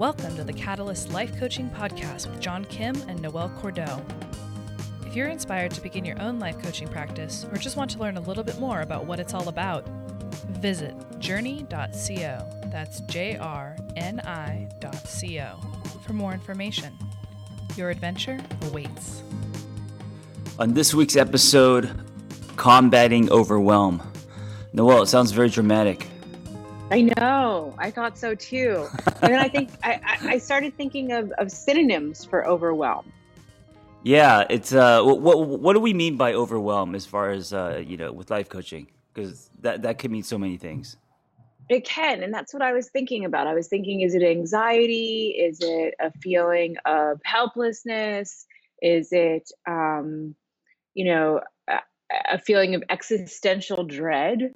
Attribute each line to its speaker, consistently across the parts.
Speaker 1: Welcome to the Catalyst Life Coaching Podcast with John Kim and Noelle Cordeau. If you're inspired to begin your own life coaching practice or just want to learn a little bit more about what it's all about, visit JRNI.co. That's J R N I.co for more information. Your adventure awaits.
Speaker 2: On this week's episode, combating overwhelm. Noelle, it sounds very dramatic.
Speaker 3: I know. I thought so too. and then I think I, I started thinking of, of synonyms for overwhelm.
Speaker 2: Yeah, it's uh, what what do we mean by overwhelm as far as uh, you know with life coaching? Because that that could mean so many things.
Speaker 3: It can, and that's what I was thinking about. I was thinking, is it anxiety? Is it a feeling of helplessness? Is it, um, you know, a, a feeling of existential dread?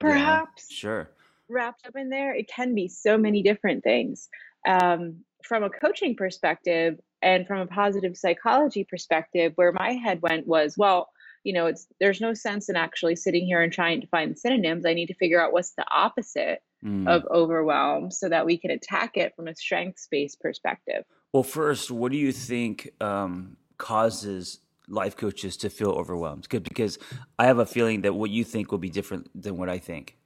Speaker 3: Perhaps.
Speaker 2: Yeah, sure
Speaker 3: wrapped up in there. It can be so many different things. Um, from a coaching perspective and from a positive psychology perspective, where my head went was, well, you know, it's there's no sense in actually sitting here and trying to find synonyms. I need to figure out what's the opposite mm. of overwhelm so that we can attack it from a strengths based perspective.
Speaker 2: Well, first, what do you think um, causes life coaches to feel overwhelmed? Good, Because I have a feeling that what you think will be different than what I think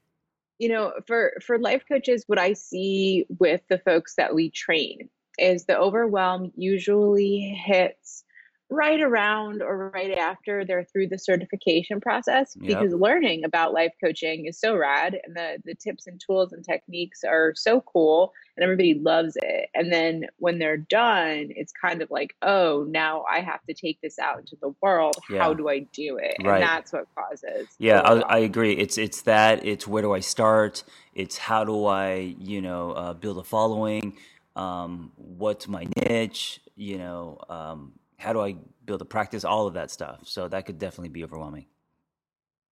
Speaker 3: you know for for life coaches what i see with the folks that we train is the overwhelm usually hits right around or right after they're through the certification process yep. because learning about life coaching is so rad and the the tips and tools and techniques are so cool and everybody loves it. And then when they're done it's kind of like oh now i have to take this out into the world. Yeah. how do i do it? Right. and that's what causes
Speaker 2: yeah I, I, agree. It's it's that it's where do i start? It's how do i you know uh, build a following? Um, what's my niche? You know um, how do I build a practice, all of that stuff. So that could definitely be overwhelming.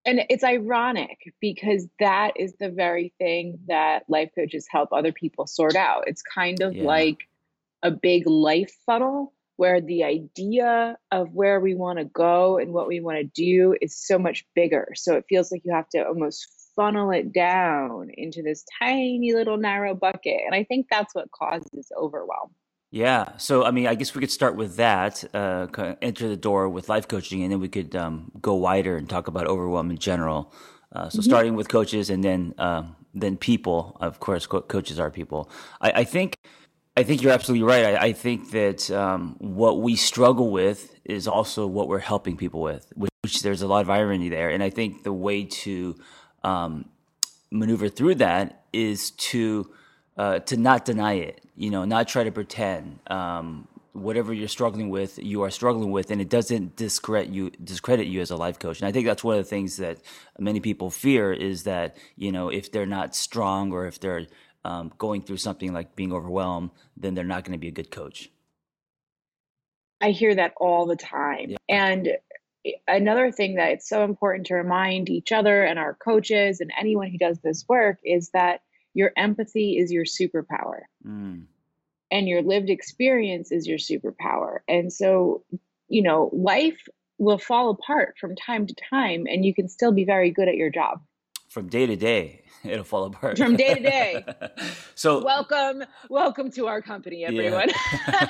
Speaker 3: And it's ironic because that is the very thing that life coaches help other people sort out. It's kind of yeah. like a big life funnel where the idea of where we want to go and what we want to do is so much bigger. So it feels like you have to almost funnel it down into this tiny little narrow bucket. And I think that's what causes overwhelm.
Speaker 2: Yeah. So, I mean, I guess we could start with that, uh, enter the door with life coaching, and then we could um, go wider and talk about overwhelm in general. Uh, so, mm-hmm. starting with coaches and then uh, then people. Of course, co- coaches are people. I, I, think I think you're absolutely right. I, I think that um, what we struggle with is also what we're helping people with, which, which there's a lot of irony there. And I think the way to um, maneuver through that is to uh, to not deny it, you know, not try to pretend. Um, whatever you're struggling with, you are struggling with, and it doesn't discredit you discredit you as a life coach. And I think that's one of the things that many people fear is that you know if they're not strong or if they're um, going through something like being overwhelmed, then they're not going to be a good coach.
Speaker 3: I hear that all the time, yeah. and another thing that it's so important to remind each other and our coaches and anyone who does this work is that your empathy is your superpower. Mm. And your lived experience is your superpower. And so, you know, life will fall apart from time to time, and you can still be very good at your job.
Speaker 2: From day to day, it'll fall apart.
Speaker 3: From day to day. so, welcome, welcome to our company, everyone.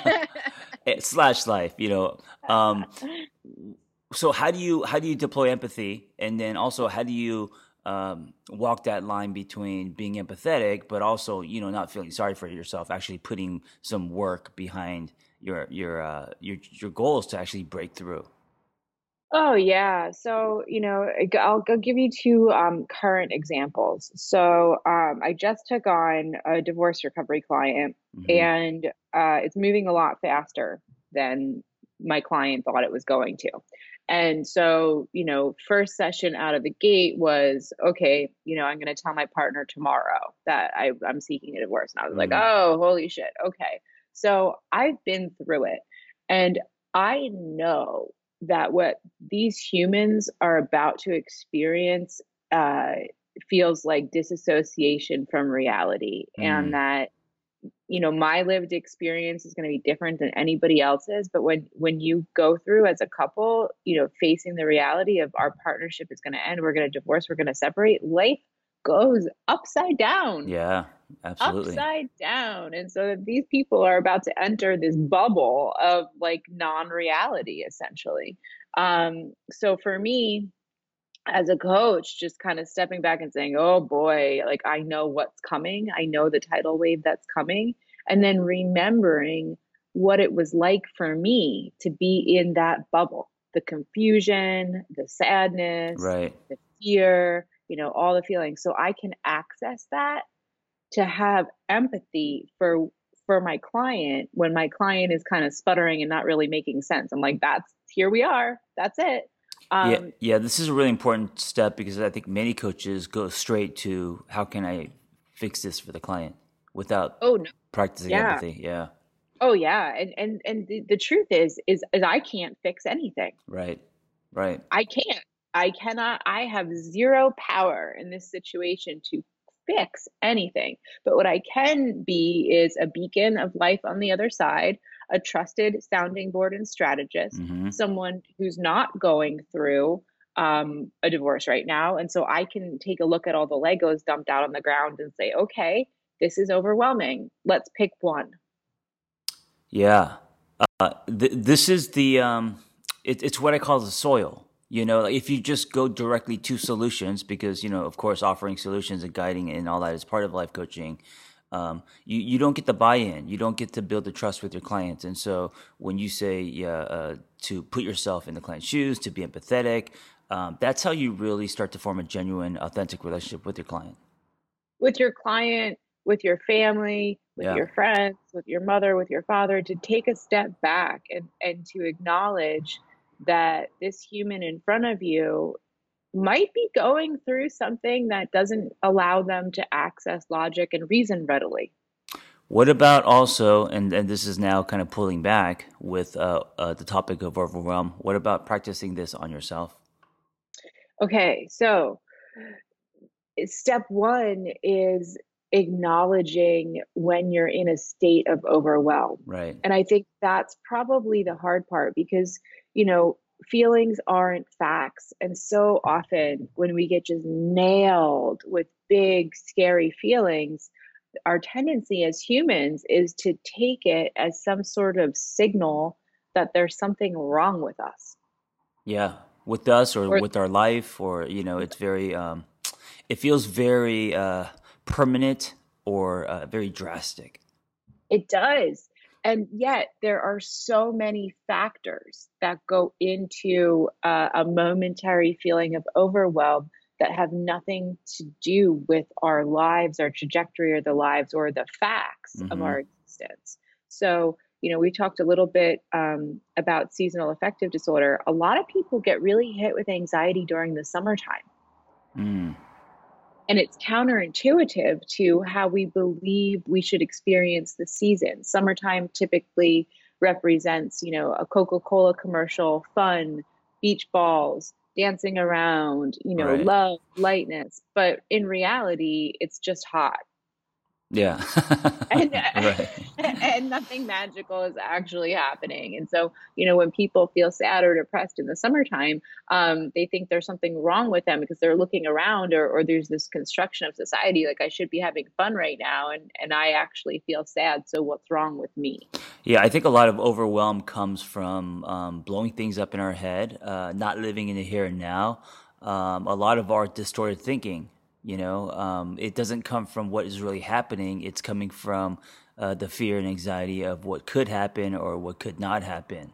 Speaker 2: Yeah. Slash life, you know. Um, so how do you how do you deploy empathy, and then also how do you um, walk that line between being empathetic, but also you know not feeling sorry for yourself, actually putting some work behind your your uh, your your goals to actually break through.
Speaker 3: Oh yeah, so you know I'll, I'll give you two um, current examples. So um, I just took on a divorce recovery client, mm-hmm. and uh, it's moving a lot faster than my client thought it was going to. And so, you know, first session out of the gate was okay, you know, I'm going to tell my partner tomorrow that I, I'm seeking a divorce. And I was mm. like, oh, holy shit. Okay. So I've been through it. And I know that what these humans are about to experience uh, feels like disassociation from reality. Mm. And that you know my lived experience is going to be different than anybody else's but when when you go through as a couple you know facing the reality of our partnership is going to end we're going to divorce we're going to separate life goes upside down
Speaker 2: yeah Absolutely.
Speaker 3: upside down. And so these people are about to enter this bubble of like non reality, essentially. Um, so for me, as a coach, just kind of stepping back and saying, oh boy, like I know what's coming. I know the tidal wave that's coming. And then remembering what it was like for me to be in that bubble the confusion, the sadness,
Speaker 2: right.
Speaker 3: the fear, you know, all the feelings. So I can access that to have empathy for for my client when my client is kind of sputtering and not really making sense. I'm like, that's here we are. That's it.
Speaker 2: Um, yeah, yeah. This is a really important step because I think many coaches go straight to how can I fix this for the client without
Speaker 3: oh no.
Speaker 2: practicing yeah. empathy. Yeah.
Speaker 3: Oh yeah, and and and the, the truth is is is I can't fix anything.
Speaker 2: Right. Right.
Speaker 3: I can't. I cannot. I have zero power in this situation to fix anything. But what I can be is a beacon of life on the other side, a trusted sounding board and strategist, mm-hmm. someone who's not going through um, a divorce right now. And so I can take a look at all the Legos dumped out on the ground and say, okay, this is overwhelming. Let's pick one.
Speaker 2: Yeah. Uh, th- this is the, um, it, it's what I call the soil. You know, if you just go directly to solutions, because, you know, of course, offering solutions and guiding and all that is part of life coaching. Um, you, you don't get the buy-in. You don't get to build the trust with your clients. And so when you say yeah, uh, to put yourself in the client's shoes, to be empathetic, um, that's how you really start to form a genuine, authentic relationship with your client.
Speaker 3: With your client, with your family, with yeah. your friends, with your mother, with your father, to take a step back and, and to acknowledge that this human in front of you might be going through something that doesn't allow them to access logic and reason readily.
Speaker 2: What about also, and, and this is now kind of pulling back with uh, uh, the topic of overwhelm, what about practicing this on yourself?
Speaker 3: Okay, so step one is acknowledging when you're in a state of overwhelm.
Speaker 2: Right.
Speaker 3: And I think that's probably the hard part because, you know, feelings aren't facts. And so often when we get just nailed with big, scary feelings, our tendency as humans is to take it as some sort of signal that there's something wrong with us.
Speaker 2: Yeah, with us or, or with our life, or, you know, it's very, um, it feels very, uh, permanent or uh, very drastic.
Speaker 3: It does. And yet, there are so many factors that go into uh, a momentary feeling of overwhelm that have nothing to do with our lives, our trajectory, or the lives, or the facts mm-hmm. of our existence. So, you know, we talked a little bit um, about seasonal affective disorder. A lot of people get really hit with anxiety during the summertime. Mm. And it's counterintuitive to how we believe we should experience the season. Summertime typically represents, you know, a Coca Cola commercial, fun, beach balls, dancing around, you know, right. love, lightness. But in reality, it's just hot.
Speaker 2: Yeah.
Speaker 3: and, right. and nothing magical is actually happening. And so, you know, when people feel sad or depressed in the summertime, um, they think there's something wrong with them because they're looking around or, or there's this construction of society like I should be having fun right now. And, and I actually feel sad. So what's wrong with me?
Speaker 2: Yeah, I think a lot of overwhelm comes from um, blowing things up in our head, uh, not living in the here and now. Um, a lot of our distorted thinking you know, um, it doesn't come from what is really happening. It's coming from uh, the fear and anxiety of what could happen or what could not happen.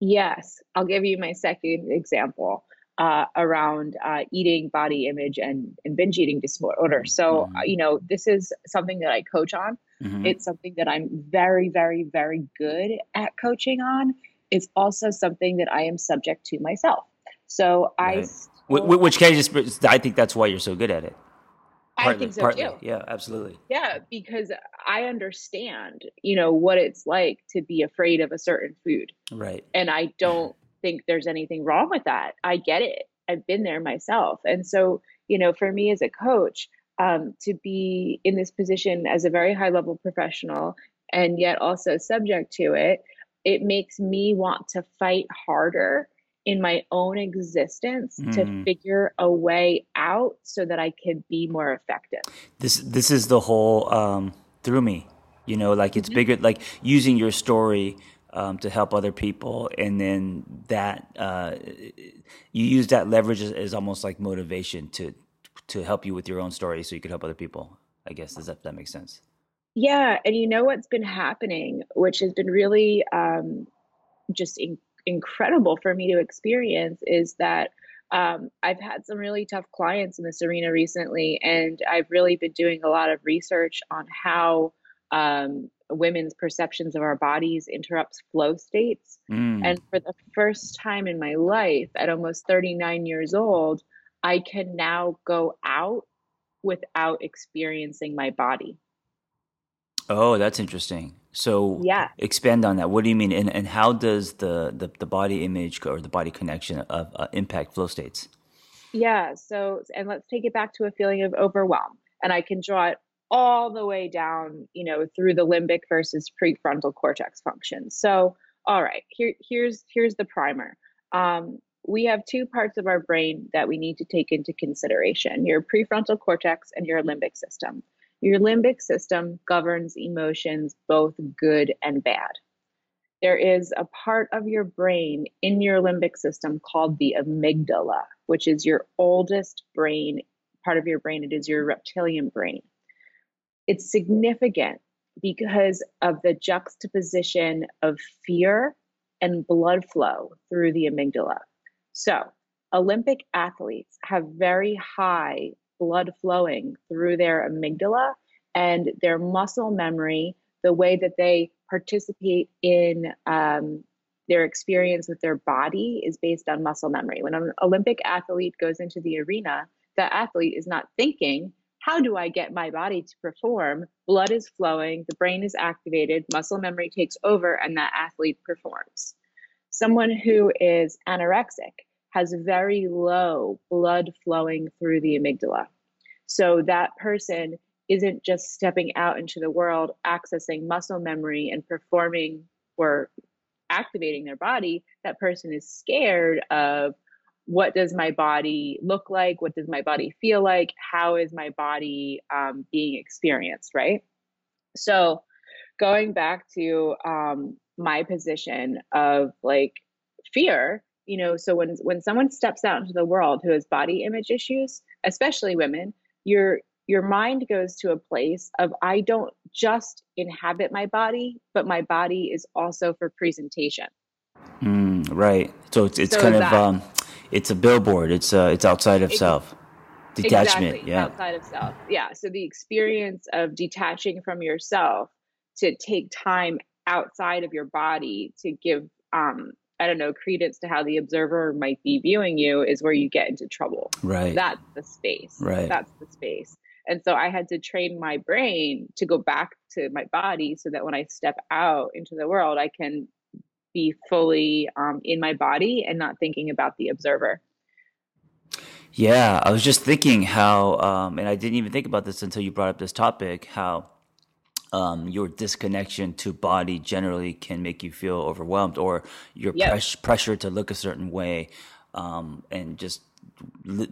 Speaker 3: Yes, I'll give you my second example uh, around uh, eating, body image, and, and binge eating disorder. So, mm-hmm. you know, this is something that I coach on. Mm-hmm. It's something that I'm very, very, very good at coaching on. It's also something that I am subject to myself. So right. I
Speaker 2: which case, I think that's why you're so good at it.
Speaker 3: Partly, I think so partly. too.
Speaker 2: Yeah, absolutely.
Speaker 3: Yeah, because I understand, you know, what it's like to be afraid of a certain food.
Speaker 2: Right.
Speaker 3: And I don't think there's anything wrong with that. I get it. I've been there myself. And so, you know, for me as a coach, um, to be in this position as a very high level professional and yet also subject to it, it makes me want to fight harder in my own existence mm. to figure a way out so that I could be more effective.
Speaker 2: This this is the whole um, through me, you know, like it's mm-hmm. bigger, like using your story um, to help other people, and then that uh, you use that leverage as, as, almost like motivation to to help you with your own story, so you could help other people. I guess does that that makes sense?
Speaker 3: Yeah, and you know what's been happening, which has been really um, just incredible for me to experience, is that um, I've had some really tough clients in this arena recently, and I've really been doing a lot of research on how um, women's perceptions of our bodies interrupts flow states. Mm. And for the first time in my life, at almost 39 years old, I can now go out without experiencing my body.
Speaker 2: Oh, that's interesting. So
Speaker 3: yeah,
Speaker 2: expand on that. What do you mean? And, and how does the, the, the body image or the body connection of uh, impact flow states?
Speaker 3: Yeah. So, and let's take it back to a feeling of overwhelm. And I can draw it all the way down, you know, through the limbic versus prefrontal cortex function. So, all right, here, here's here's the primer. Um, we have two parts of our brain that we need to take into consideration: your prefrontal cortex and your limbic system. Your limbic system governs emotions, both good and bad. There is a part of your brain in your limbic system called the amygdala, which is your oldest brain part of your brain. It is your reptilian brain. It's significant because of the juxtaposition of fear and blood flow through the amygdala. So, Olympic athletes have very high blood flowing through their amygdala and their muscle memory, the way that they participate in um, their experience with their body is based on muscle memory. When an Olympic athlete goes into the arena, the athlete is not thinking, how do I get my body to perform? Blood is flowing, the brain is activated, muscle memory takes over, and that athlete performs. Someone who is anorexic has very low blood flowing through the amygdala. So that person isn't just stepping out into the world, accessing muscle memory and performing or activating their body. That person is scared of what does my body look like? What does my body feel like? How is my body um, being experienced, right? So, going back to um, my position of like fear, you know, so when when someone steps out into the world who has body image issues, especially women, your your mind goes to a place of I don't just inhabit my body, but my body is also for presentation.
Speaker 2: Mm, right. So it's it's so kind of um, it's a billboard. It's uh, it's outside of self. Detachment.
Speaker 3: Exactly,
Speaker 2: yeah.
Speaker 3: Outside of self. Yeah. So the experience of detaching from yourself to take time outside of your body to give um I don't know, credence to how the observer might be viewing you is where you get into trouble.
Speaker 2: Right.
Speaker 3: That's the space.
Speaker 2: Right.
Speaker 3: That's the space. And so I had to train my brain to go back to my body so that when I step out into the world, I can be fully um, in my body and not thinking about the observer.
Speaker 2: Yeah, I was just thinking how, um, and I didn't even think about this until you brought up this topic, how um, your disconnection to body generally can make you feel overwhelmed or your yep. pres- pressure to look a certain way um, and just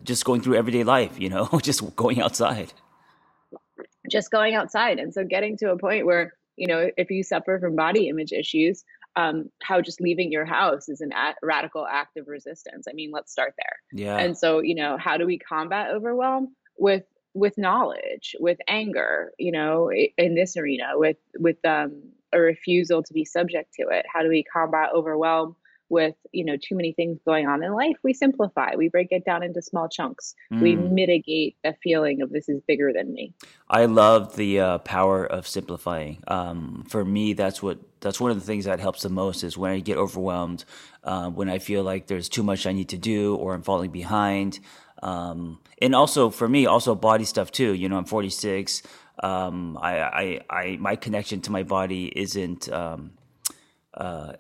Speaker 2: just going through everyday life, you know, just going outside.
Speaker 3: Just going outside. And so getting to a point where, you know, if you suffer from body image issues, um, how just leaving your house is an a- radical act of resistance. I mean, let's start there.
Speaker 2: Yeah.
Speaker 3: And so, you know, how do we combat overwhelm with with knowledge, with anger? You know, in this arena, with with um, a refusal to be subject to it. How do we combat overwhelm with you know too many things going on in life we simplify we break it down into small chunks mm. we mitigate a feeling of this is bigger than me
Speaker 2: i love the uh, power of simplifying um, for me that's what that's one of the things that helps the most is when i get overwhelmed uh, when i feel like there's too much i need to do or i'm falling behind um, and also for me also body stuff too you know i'm 46 um, I, I, I, my connection to my body isn't um, uh,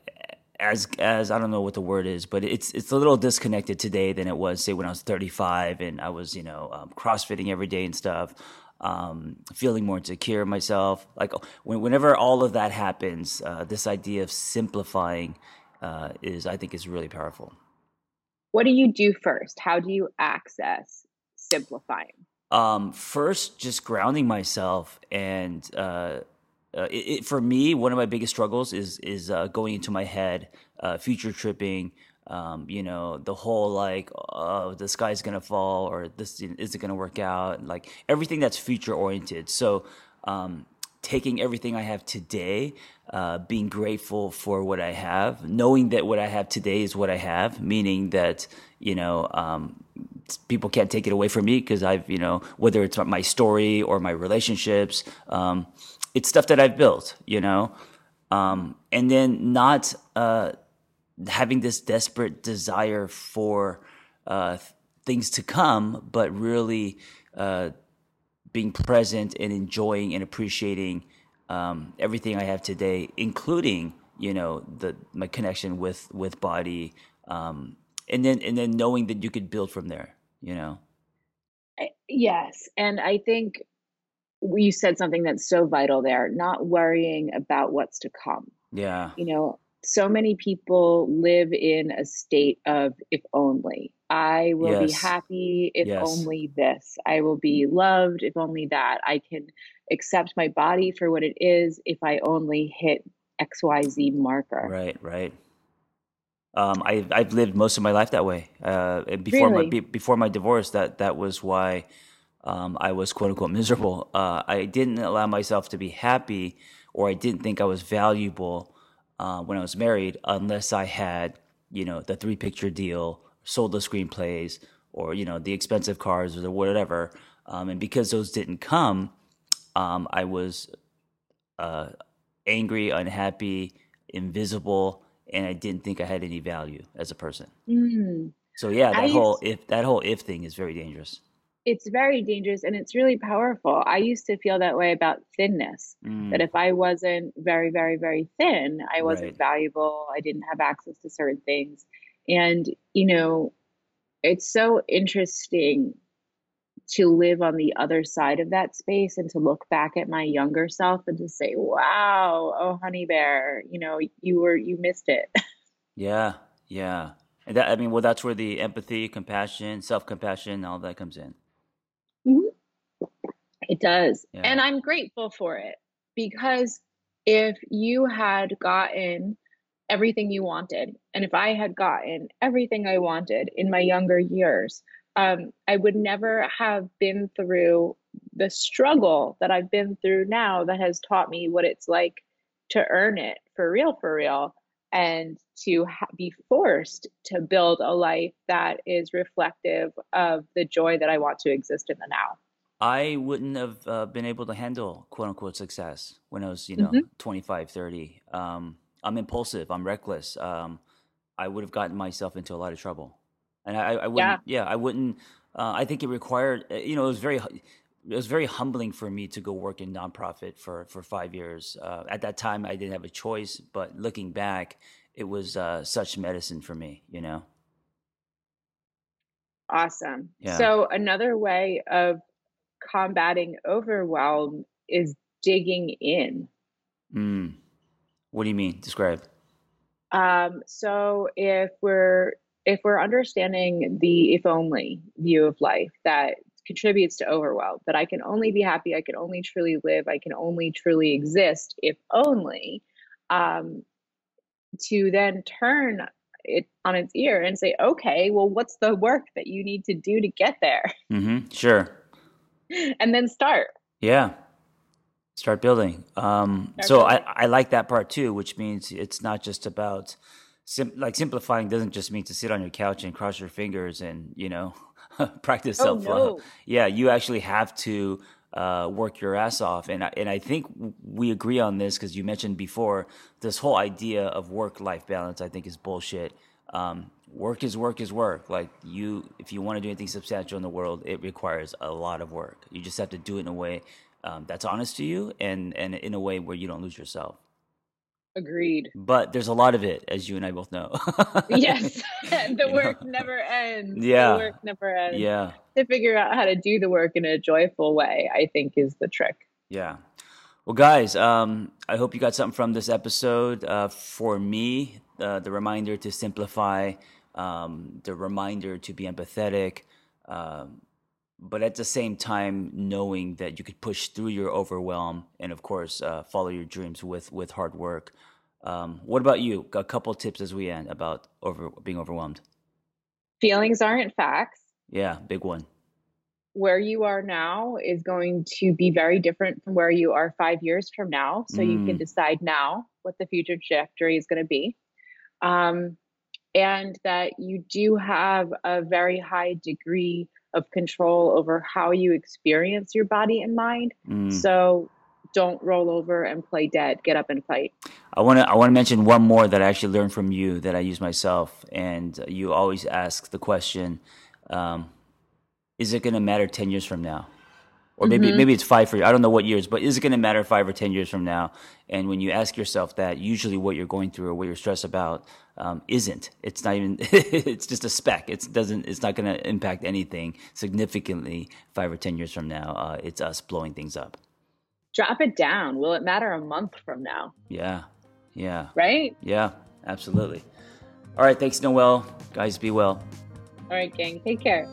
Speaker 2: as as I don't know what the word is, but it's it's a little disconnected today than it was say when I was 35 and I was you know um, CrossFitting every day and stuff, um, feeling more insecure myself. Like when, whenever all of that happens, uh, this idea of simplifying uh, is I think is really powerful.
Speaker 3: What do you do first? How do you access simplifying?
Speaker 2: Um, first, just grounding myself, and uh, uh, it, it, for me, one of my biggest struggles is is uh, going into my head, uh, future tripping. Um, you know, the whole like, oh, the sky's gonna fall, or this isn't gonna work out? Like everything that's future oriented. So, um, taking everything I have today, uh, being grateful for what I have, knowing that what I have today is what I have, meaning that you know um, people can't take it away from me because I've you know whether it's my story or my relationships, um, it's stuff that I've built, you know, um, and then not uh, having this desperate desire for uh, things to come, but really uh, being present and enjoying and appreciating um, everything I have today, including you know the my connection with with body, um, and then and then knowing that you could build from there. You know.
Speaker 3: Yes, and I think you said something that's so vital there. Not worrying about what's to come.
Speaker 2: Yeah.
Speaker 3: You know, so many people live in a state of if only. I will yes. be happy if yes. only this. I will be loved if only that. I can accept my body for what it is if I only hit XYZ marker.
Speaker 2: Right, right. Um, I, I've lived most of my life that way. Uh, before really? my be, before my divorce, that that was why um, I was quote unquote miserable. Uh, I didn't allow myself to be happy, or I didn't think I was valuable uh, when I was married, unless I had you know the three picture deal sold the screenplays or you know the expensive cars or the whatever. Um, and because those didn't come, um, I was uh, angry, unhappy, invisible, and I didn't think I had any value as a person.
Speaker 3: Mm.
Speaker 2: So yeah, that I whole if that whole if thing is very dangerous.
Speaker 3: It's very dangerous and it's really powerful. I used to feel that way about thinness. Mm. That if I wasn't very, very, very thin, I wasn't right. valuable. I didn't have access to certain things. And, you know, it's so interesting to live on the other side of that space and to look back at my younger self and to say, wow, oh, honey bear, you know, you were, you missed it.
Speaker 2: Yeah. Yeah. And that, I mean, well, that's where the empathy, compassion, self compassion, all that comes in.
Speaker 3: Mm-hmm. It does. Yeah. And I'm grateful for it because if you had gotten everything you wanted. And if I had gotten everything I wanted in my younger years, um, I would never have been through the struggle that I've been through now that has taught me what it's like to earn it for real, for real, and to ha- be forced to build a life that is reflective of the joy that I want to exist in the now.
Speaker 2: I wouldn't have uh, been able to handle quote unquote success when I was, you know, mm-hmm. 25, 30. Um, I'm impulsive. I'm reckless. Um, I would have gotten myself into a lot of trouble, and I, I wouldn't. Yeah, yeah I wouldn't. Uh, I think it required. Uh, you know, it was very. It was very humbling for me to go work in nonprofit for for five years. Uh, at that time, I didn't have a choice. But looking back, it was uh, such medicine for me. You know.
Speaker 3: Awesome. Yeah. So another way of combating overwhelm is digging in.
Speaker 2: Mm. What do you mean? Describe.
Speaker 3: Um, so if we're if we're understanding the if only view of life that contributes to overwhelm, that I can only be happy, I can only truly live, I can only truly exist if only, um, to then turn it on its ear and say, okay, well, what's the work that you need to do to get there?
Speaker 2: Mm-hmm. Sure.
Speaker 3: and then start.
Speaker 2: Yeah. Start building. Um, Start so building. I, I like that part too, which means it's not just about sim- like simplifying doesn't just mean to sit on your couch and cross your fingers and you know practice self love. Oh, no. Yeah, you actually have to uh, work your ass off, and I, and I think we agree on this because you mentioned before this whole idea of work life balance. I think is bullshit. Um, work is work is work. Like you, if you want to do anything substantial in the world, it requires a lot of work. You just have to do it in a way um, that's honest to you and and in a way where you don't lose yourself.
Speaker 3: Agreed.
Speaker 2: But there's a lot of it, as you and I both know.
Speaker 3: yes, the work know? never ends.
Speaker 2: Yeah,
Speaker 3: the work never ends.
Speaker 2: Yeah,
Speaker 3: to figure out how to do the work in a joyful way, I think is the trick.
Speaker 2: Yeah. Well, guys, um, I hope you got something from this episode. Uh, for me, uh, the reminder to simplify um, the reminder to be empathetic, um, but at the same time knowing that you could push through your overwhelm and of course uh, follow your dreams with with hard work. Um, what about you? A couple tips as we end about over being overwhelmed.
Speaker 3: Feelings aren't facts.
Speaker 2: Yeah, big one.
Speaker 3: Where you are now is going to be very different from where you are five years from now. So mm. you can mm. decide now what the future trajectory is going to be. Um, and that you do have a very high degree of control over how you experience your body and mind. Mm. So don't roll over and play dead. Get up and fight.
Speaker 2: I want to I want to mention one more that I actually learned from you that I use myself. And you always ask the question, um, "Is it going to matter ten years from now?" Or maybe mm-hmm. maybe it's five for you. I don't know what years, but is it going to matter five or ten years from now? And when you ask yourself that, usually what you're going through or what you're stressed about um, isn't. It's not even. it's just a speck. It doesn't. It's not going to impact anything significantly five or ten years from now. Uh, it's us blowing things up
Speaker 3: drop it down. Will it matter a month from now?
Speaker 2: Yeah. Yeah.
Speaker 3: Right?
Speaker 2: Yeah, absolutely. All right. Thanks, Noelle. Guys, be well.
Speaker 3: All right, gang. Take care.